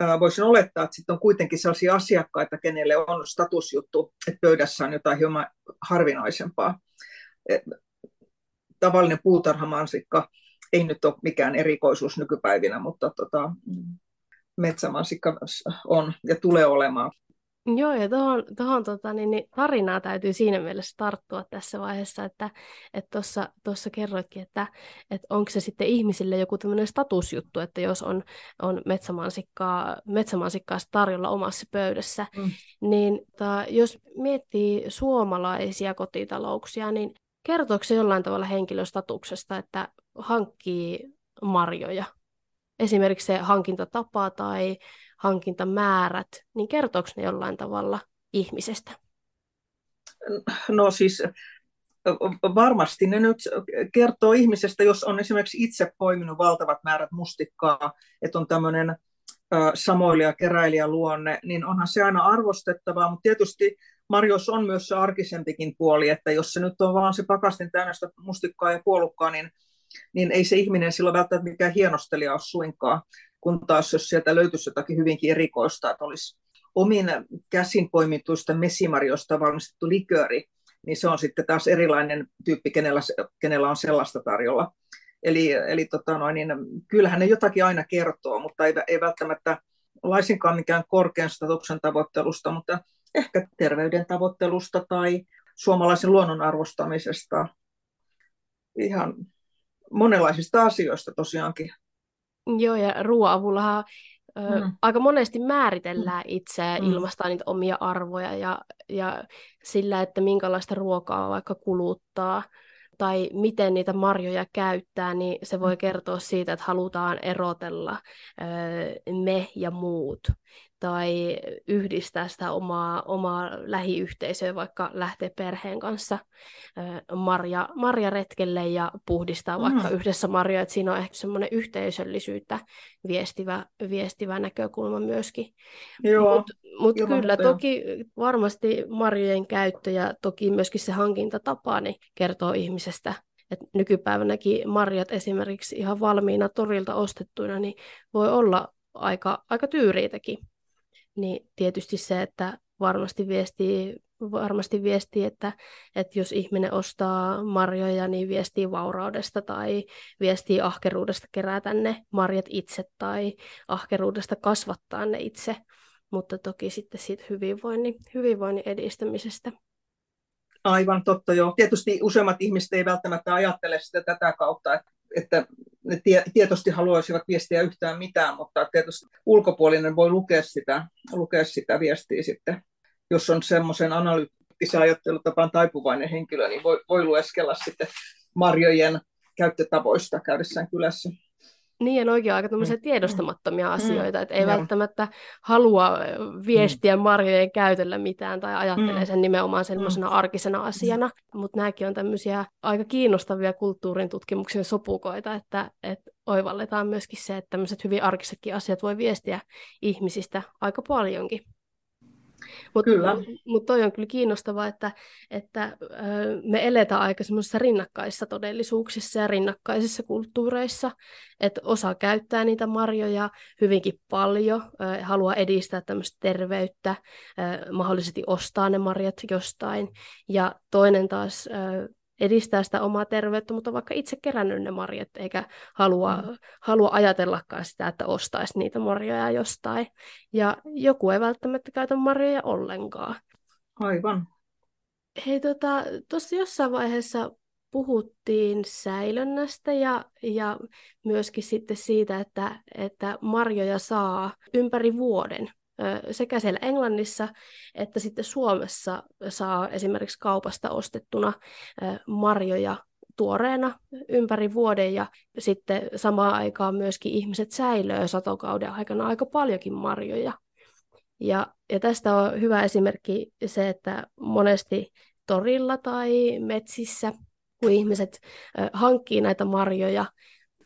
ää, voisin olettaa, että sitten on kuitenkin sellaisia asiakkaita, kenelle on statusjuttu, että pöydässä on jotain hieman harvinaisempaa tavallinen puutarhamansikka ei nyt ole mikään erikoisuus nykypäivinä, mutta tota, metsämansikka on ja tulee olemaan. Joo, ja tuohon, tuohon tota, niin, niin tarinaa täytyy siinä mielessä tarttua tässä vaiheessa, että tuossa että kerroitkin, että että onko se sitten ihmisille joku tämmöinen statusjuttu, että jos on, on metsämansikkaa, metsämansikkaa tarjolla omassa pöydässä, mm. niin ta, jos miettii suomalaisia kotitalouksia, niin kertooko se jollain tavalla henkilöstatuksesta, että hankkii marjoja? Esimerkiksi se hankintatapa tai hankintamäärät, niin kertooko ne jollain tavalla ihmisestä? No siis varmasti ne nyt kertoo ihmisestä, jos on esimerkiksi itse poiminut valtavat määrät mustikkaa, että on tämmöinen samoilija keräilijä luonne, niin onhan se aina arvostettavaa, mutta tietysti Marjos on myös se arkisempikin puoli, että jos se nyt on vaan se pakastin täynnä sitä mustikkaa ja puolukkaa, niin, niin ei se ihminen silloin välttämättä mikään hienostelija ole suinkaan, kun taas jos sieltä löytyisi jotakin hyvinkin erikoista, että olisi omin käsin poimituista mesimarjoista valmistettu likööri, niin se on sitten taas erilainen tyyppi, kenellä, kenellä on sellaista tarjolla. Eli, eli tota noin, niin kyllähän ne jotakin aina kertoo, mutta ei, ei välttämättä laisinkaan mikään korkean statuksen tavoittelusta, mutta ehkä terveyden tavoittelusta tai suomalaisen luonnon arvostamisesta. Ihan monenlaisista asioista tosiaankin. Joo, ja ruoavullahan mm. aika monesti määritellään itseä, mm. ilmaistaan niitä omia arvoja ja, ja sillä, että minkälaista ruokaa vaikka kuluttaa tai miten niitä marjoja käyttää, niin se voi mm. kertoa siitä, että halutaan erotella me ja muut tai yhdistää sitä omaa, omaa lähiyhteisöä, vaikka lähteä perheen kanssa marja, marjaretkelle ja puhdistaa mm. vaikka yhdessä marjoja, että siinä on ehkä semmoinen yhteisöllisyyttä viestivä, viestivä näkökulma myöskin. Mutta mut kyllä, toki varmasti marjojen käyttö ja toki myöskin se hankintatapa niin kertoo ihmisestä. Et nykypäivänäkin marjat esimerkiksi ihan valmiina torilta ostettuina, niin voi olla aika, aika tyyriitäkin niin tietysti se, että varmasti viestii, varmasti viestii että, että jos ihminen ostaa marjoja, niin viestii vauraudesta tai viestii ahkeruudesta kerätä ne marjat itse tai ahkeruudesta kasvattaa ne itse, mutta toki sitten siitä hyvinvoinnin, hyvinvoinnin edistämisestä. Aivan totta, joo. Tietysti useimmat ihmiset ei välttämättä ajattele sitä tätä kautta, että, että ne tie, haluaisivat viestiä yhtään mitään, mutta tietysti ulkopuolinen voi lukea sitä, lukea sitä viestiä sitten. Jos on semmoisen analyyttisen ajattelutapaan taipuvainen henkilö, niin voi, voi lueskella sitten marjojen käyttötavoista käydessään kylässä. Niin, ja oikein aika mm. tiedostamattomia mm. asioita, että ei ja. välttämättä halua viestiä mm. marjojen käytöllä mitään tai ajattelee sen nimenomaan sellaisena mm. arkisena asiana, mutta nämäkin on tämmöisiä aika kiinnostavia kulttuurin tutkimuksen sopukoita, että, että oivalletaan myöskin se, että tämmöiset hyvin arkisetkin asiat voi viestiä ihmisistä aika paljonkin. Mutta mut toi on kyllä kiinnostavaa, että, että me eletään aika semmoisissa rinnakkaisissa todellisuuksissa ja rinnakkaisissa kulttuureissa, että osa käyttää niitä marjoja hyvinkin paljon, haluaa edistää tämmöistä terveyttä, mahdollisesti ostaa ne marjat jostain, ja toinen taas edistää sitä omaa terveyttä, mutta vaikka itse kerännyt ne marjat, eikä halua, mm. halua ajatellakaan sitä, että ostaisi niitä marjoja jostain. Ja joku ei välttämättä käytä marjoja ollenkaan. Aivan. Hei, tuossa tota, jossain vaiheessa puhuttiin säilönnästä ja, ja myöskin sitten siitä, että, että marjoja saa ympäri vuoden sekä siellä Englannissa että sitten Suomessa saa esimerkiksi kaupasta ostettuna marjoja tuoreena ympäri vuoden ja sitten samaan aikaan myöskin ihmiset säilöö satokauden aikana aika paljonkin marjoja. Ja, ja tästä on hyvä esimerkki se, että monesti torilla tai metsissä, kun ihmiset hankkii näitä marjoja,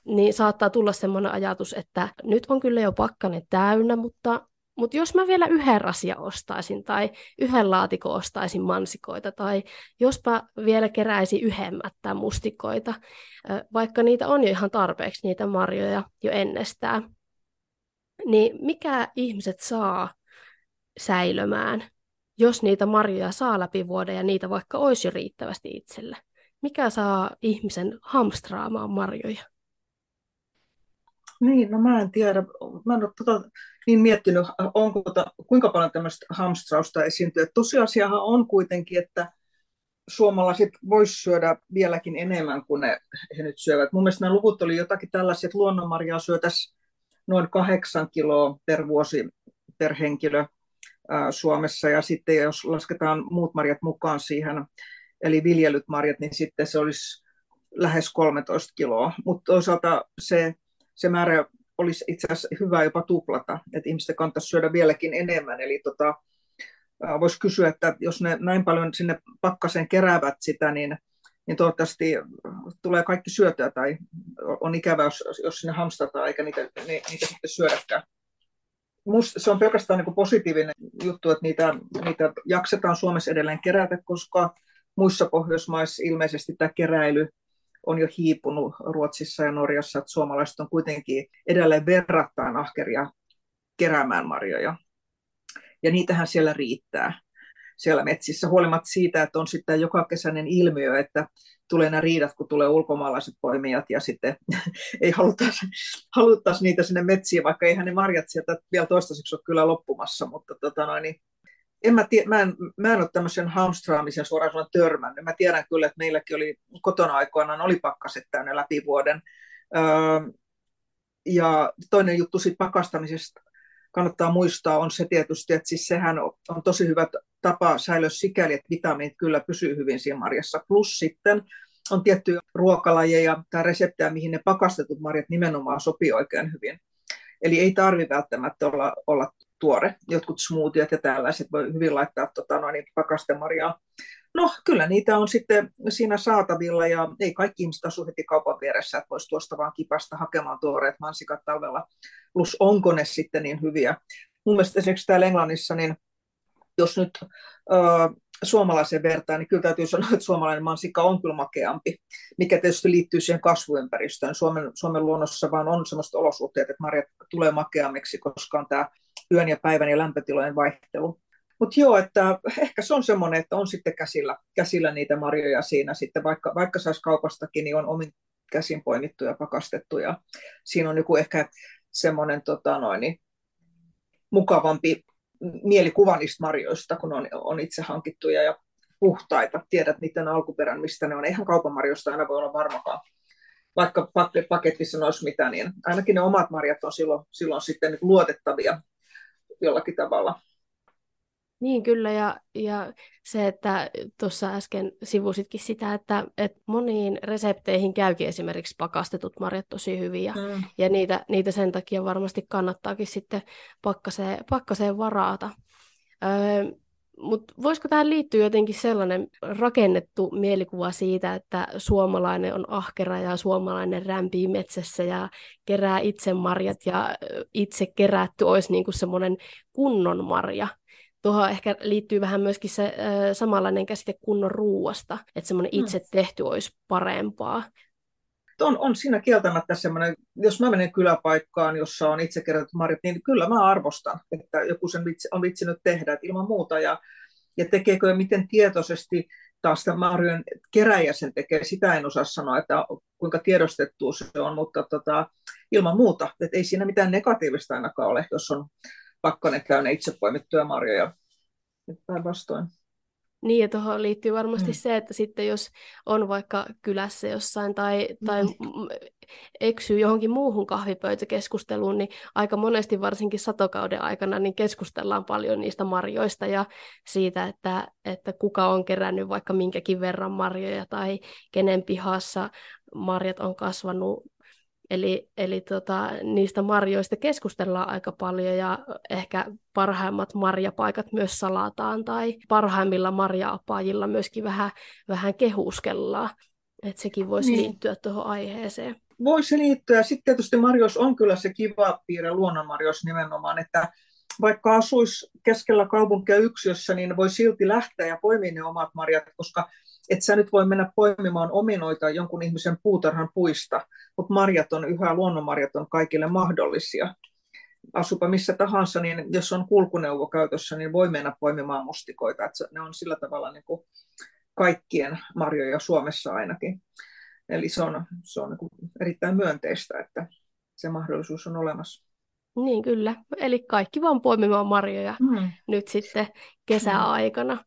niin saattaa tulla sellainen ajatus, että nyt on kyllä jo pakkanen täynnä, mutta mutta jos mä vielä yhden rasia ostaisin tai yhden laatikon ostaisin mansikoita tai jospa vielä keräisi yhemmättä mustikoita, vaikka niitä on jo ihan tarpeeksi niitä marjoja jo ennestään, niin mikä ihmiset saa säilömään, jos niitä marjoja saa läpi vuoden ja niitä vaikka olisi jo riittävästi itselle? Mikä saa ihmisen hamstraamaan marjoja? Niin, no mä en tiedä. Mä en ole tota niin miettinyt, onko, tota, kuinka paljon tämmöistä hamstrausta esiintyy. Tosiasiahan on kuitenkin, että suomalaiset vois syödä vieläkin enemmän kuin ne, he nyt syövät. Mun mielestä nämä luvut oli jotakin tällaiset, että luonnonmarjaa syötäisiin noin kahdeksan kiloa per vuosi per henkilö ää, Suomessa. Ja sitten jos lasketaan muut marjat mukaan siihen, eli viljelyt marjat, niin sitten se olisi lähes 13 kiloa. Mutta toisaalta se se määrä olisi itse asiassa hyvä jopa tuplata, että ihmisten kannattaisi syödä vieläkin enemmän. Eli tota, voisi kysyä, että jos ne näin paljon sinne pakkaseen keräävät sitä, niin, niin toivottavasti tulee kaikki syötyä tai on ikävä, jos, jos sinne hamstrataan eikä niitä, ni, niitä sitten syödäkään. Musta se on pelkästään niin positiivinen juttu, että niitä, niitä jaksetaan Suomessa edelleen kerätä, koska muissa Pohjoismaissa ilmeisesti tämä keräily on jo hiipunut Ruotsissa ja Norjassa, että suomalaiset on kuitenkin edelleen verrattain ahkeria keräämään marjoja. Ja niitähän siellä riittää siellä metsissä, huolimatta siitä, että on sitten joka kesäinen ilmiö, että tulee nämä riidat, kun tulee ulkomaalaiset poimijat ja sitten <laughs> ei haluttaisi, haluttaisi niitä sinne metsiin, vaikka eihän ne marjat sieltä vielä toistaiseksi ole kyllä loppumassa, mutta tota noin, niin en mä, tie, mä, en, mä en ole tämmöisen hamstraamisen suoraan törmännyt. Mä tiedän kyllä, että meilläkin oli kotona aikoinaan oli pakkaset täynnä läpi vuoden. Öö, ja toinen juttu siitä pakastamisesta kannattaa muistaa on se tietysti, että siis sehän on tosi hyvä tapa säilyä sikäli, että vitamiinit kyllä pysyy hyvin siinä marjassa. Plus sitten on tiettyjä ruokalajeja tai reseptejä, mihin ne pakastetut marjat nimenomaan sopii oikein hyvin. Eli ei tarvi välttämättä olla, olla tuore. Jotkut smoothiet ja tällaiset voi hyvin laittaa tota, noin, pakastemarjaa. No kyllä niitä on sitten siinä saatavilla ja ei kaikki ihmiset asu heti kaupan vieressä, että voisi tuosta vaan kipasta hakemaan tuoreet mansikat talvella. Plus onko ne sitten niin hyviä. Mun mielestä esimerkiksi täällä Englannissa, niin jos nyt äh, suomalaisen vertaan, niin kyllä täytyy sanoa, että suomalainen mansikka on kyllä makeampi, mikä tietysti liittyy siihen kasvuympäristöön. Suomen, Suomen luonnossa vaan on sellaiset olosuhteet, että marjat tulee makeammiksi, koska on tämä yön ja päivän ja lämpötilojen vaihtelu. Mutta joo, että ehkä se on semmoinen, että on sitten käsillä, käsillä niitä marjoja siinä sitten, vaikka, vaikka saisi kaupastakin, niin on omin käsin poimittu ja pakastettu. Ja siinä on joku ehkä semmoinen tota noin, niin, mukavampi mielikuva niistä marjoista, kun on, on itse hankittuja ja puhtaita. Tiedät niiden alkuperän, mistä ne on. Eihän kaupan marjoista aina voi olla varmakaan. Vaikka paketissa olisi mitä, niin ainakin ne omat marjat on silloin, silloin sitten luotettavia jollakin tavalla. Niin kyllä, ja, ja se, että tuossa äsken sivusitkin sitä, että, että moniin resepteihin käykin esimerkiksi pakastetut marjat tosi hyvin, ja, mm. ja niitä, niitä sen takia varmasti kannattaakin sitten pakkaseen, pakkaseen varata. Öö, mutta voisiko tähän liittyä jotenkin sellainen rakennettu mielikuva siitä, että suomalainen on ahkera ja suomalainen rämpii metsässä ja kerää itse marjat ja itse kerätty olisi niin kuin semmoinen kunnon marja, tuohon ehkä liittyy vähän myöskin se äh, samanlainen käsite kunnon ruuasta, että semmoinen mm. itse tehty olisi parempaa. On, on siinä kieltämättä semmoinen, jos mä menen kyläpaikkaan, jossa on itse kerätyt marjat, niin kyllä mä arvostan, että joku sen vitsi, on vitsinyt tehdä, että ilman muuta. Ja, ja tekeekö miten tietoisesti taas tämän marjojen keräjä sen tekee, sitä en osaa sanoa, että kuinka tiedostettu se on, mutta tota, ilman muuta, että ei siinä mitään negatiivista ainakaan ole, jos on pakkanen täynnä itse poimittuja marjoja. Päinvastoin. Niin, ja tuohon liittyy varmasti mm. se, että sitten jos on vaikka kylässä jossain tai, tai mm. eksyy johonkin muuhun kahvipöytäkeskusteluun, niin aika monesti varsinkin satokauden aikana niin keskustellaan paljon niistä marjoista ja siitä, että, että kuka on kerännyt vaikka minkäkin verran marjoja tai kenen pihassa marjat on kasvanut Eli, eli tota, niistä marjoista keskustellaan aika paljon ja ehkä parhaimmat marjapaikat myös salataan tai parhaimmilla marjaapaajilla myöskin vähän, vähän kehuskellaan. Että sekin voisi niin. liittyä tuohon aiheeseen. Voisi liittyä. Sitten tietysti marjos on kyllä se kiva piirre luonnonmarjos nimenomaan, että vaikka asuisi keskellä kaupunkia yksiössä, niin voi silti lähteä ja poimia ne omat marjat, koska et sä nyt voi mennä poimimaan ominoita jonkun ihmisen puutarhan puista, mutta marjat on yhä, luonnonmarjat on kaikille mahdollisia. Asupa missä tahansa, niin jos on kulkuneuvo käytössä, niin voi mennä poimimaan mustikoita. Et ne on sillä tavalla niin kuin kaikkien marjoja Suomessa ainakin. Eli se on, se on niin erittäin myönteistä, että se mahdollisuus on olemassa. Niin kyllä, eli kaikki vaan poimimaan marjoja mm. nyt sitten kesäaikana.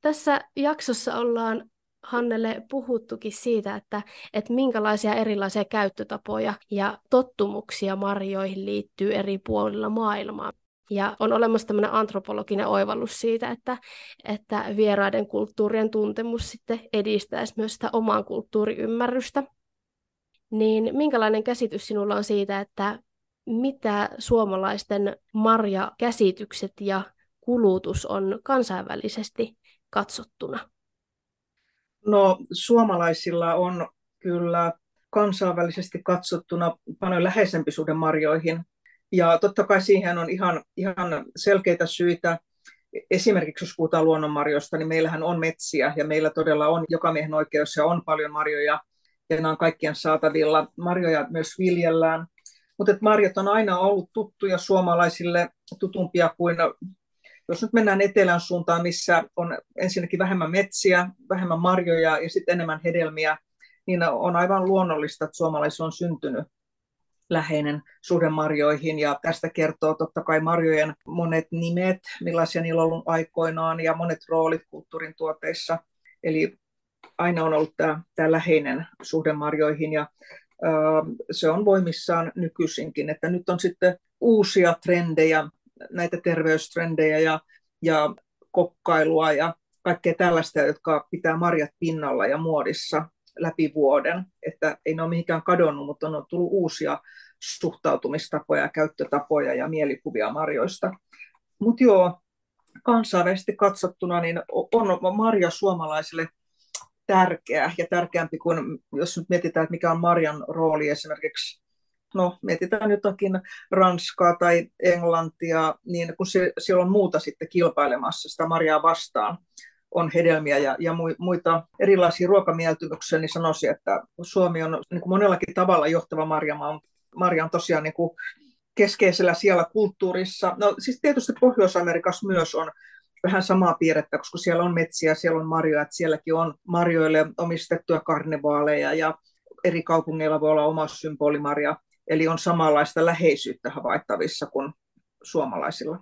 Tässä jaksossa ollaan Hannelle puhuttukin siitä, että, että minkälaisia erilaisia käyttötapoja ja tottumuksia marjoihin liittyy eri puolilla maailmaa. Ja on olemassa tämmöinen antropologinen oivallus siitä, että, että vieraiden kulttuurien tuntemus sitten edistäisi myös sitä oman kulttuuriymmärrystä. Niin minkälainen käsitys sinulla on siitä, että mitä suomalaisten marjakäsitykset ja kulutus on kansainvälisesti katsottuna? No suomalaisilla on kyllä kansainvälisesti katsottuna paljon läheisempi suhde marjoihin. Ja totta kai siihen on ihan, ihan selkeitä syitä. Esimerkiksi jos puhutaan luonnonmarjoista, niin meillähän on metsiä ja meillä todella on joka miehen oikeus ja on paljon marjoja ja nämä on kaikkien saatavilla. Marjoja myös viljellään. Mutta marjat on aina ollut tuttuja suomalaisille, tutumpia kuin jos nyt mennään etelän suuntaan, missä on ensinnäkin vähemmän metsiä, vähemmän marjoja ja sitten enemmän hedelmiä, niin on aivan luonnollista, että suomalaisilla on syntynyt läheinen suhde marjoihin ja tästä kertoo totta kai marjojen monet nimet, millaisia niillä on ollut aikoinaan ja monet roolit kulttuurin tuoteissa. Eli aina on ollut tämä, tämä läheinen suhde marjoihin ja se on voimissaan nykyisinkin, että nyt on sitten uusia trendejä, näitä terveystrendejä ja, ja kokkailua ja kaikkea tällaista, jotka pitää marjat pinnalla ja muodissa läpi vuoden. Että ei ne ole mihinkään kadonnut, mutta on tullut uusia suhtautumistapoja, käyttötapoja ja mielikuvia marjoista. Mutta joo, kansainvälisesti katsottuna niin on marja suomalaisille tärkeä ja tärkeämpi kuin, jos nyt mietitään, että mikä on marjan rooli esimerkiksi no mietitään jotakin Ranskaa tai Englantia, niin kun se, siellä on muuta sitten kilpailemassa sitä marjaa vastaan, on hedelmiä ja, ja muita erilaisia ruokamieltymyksiä, niin sanoisin, että Suomi on niin kuin monellakin tavalla johtava marjamaa. Marja on tosiaan niin kuin keskeisellä siellä kulttuurissa. No siis tietysti Pohjois-Amerikassa myös on vähän samaa piirrettä, koska siellä on metsiä, siellä on marjoja, että sielläkin on marjoille omistettuja karnevaaleja ja eri kaupungeilla voi olla oma symbolimarja, eli on samanlaista läheisyyttä havaittavissa kuin suomalaisilla.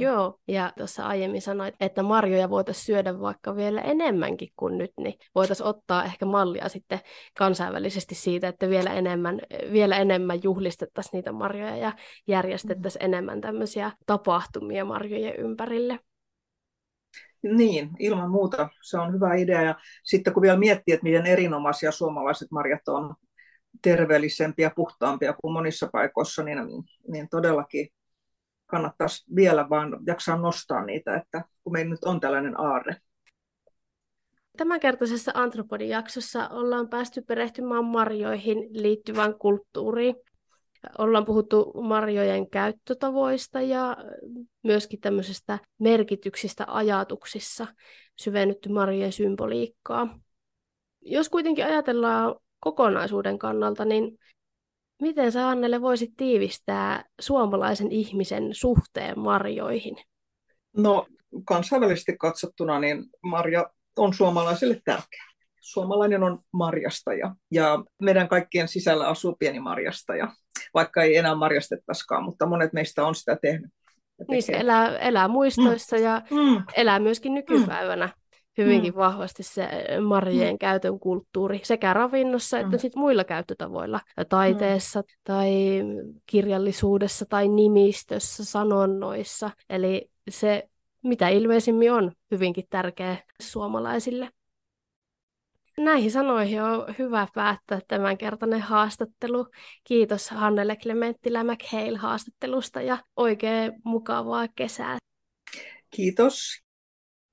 Joo, ja tuossa aiemmin sanoit, että marjoja voitaisiin syödä vaikka vielä enemmänkin kuin nyt, niin voitaisiin ottaa ehkä mallia sitten kansainvälisesti siitä, että vielä enemmän, vielä enemmän juhlistettaisiin niitä marjoja ja järjestettäisiin mm. enemmän tämmöisiä tapahtumia marjojen ympärille. Niin, ilman muuta. Se on hyvä idea. Ja sitten kun vielä miettii, että miten erinomaisia suomalaiset marjat on terveellisempiä, puhtaampia kuin monissa paikoissa, niin, niin todellakin kannattaisi vielä vaan jaksaa nostaa niitä, että kun meillä nyt on tällainen aarre. Tämänkertaisessa Antropodin jaksossa ollaan päästy perehtymään marjoihin liittyvään kulttuuriin. Ollaan puhuttu marjojen käyttötavoista ja myöskin tämmöisestä merkityksistä ajatuksissa, syvennytty marjojen symboliikkaa. Jos kuitenkin ajatellaan kokonaisuuden kannalta, niin miten sä Annelle voisit tiivistää suomalaisen ihmisen suhteen marjoihin? No kansainvälisesti katsottuna niin marja on suomalaisille tärkeä. Suomalainen on marjastaja ja meidän kaikkien sisällä asuu pieni marjastaja vaikka ei enää marjastettaisikaan, mutta monet meistä on sitä tehnyt. Niin se elää, elää muistoissa mm. ja mm. elää myöskin nykypäivänä mm. Hyvinkin mm. vahvasti se marjien mm. käytön kulttuuri sekä ravinnossa mm. että sit muilla käyttötavoilla, taiteessa mm. tai kirjallisuudessa tai nimistössä, sanonnoissa. Eli se mitä ilmeisimmin on hyvinkin tärkeä suomalaisille. Näihin sanoihin on hyvä päättää tämänkertainen haastattelu. Kiitos Hannele Klementtilä McHale haastattelusta ja oikein mukavaa kesää. Kiitos.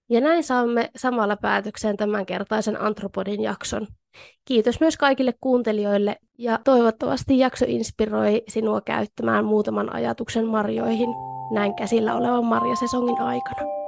Ja näin saamme samalla päätökseen tämänkertaisen Antropodin jakson. Kiitos myös kaikille kuuntelijoille ja toivottavasti jakso inspiroi sinua käyttämään muutaman ajatuksen marjoihin näin käsillä olevan marjasesongin aikana.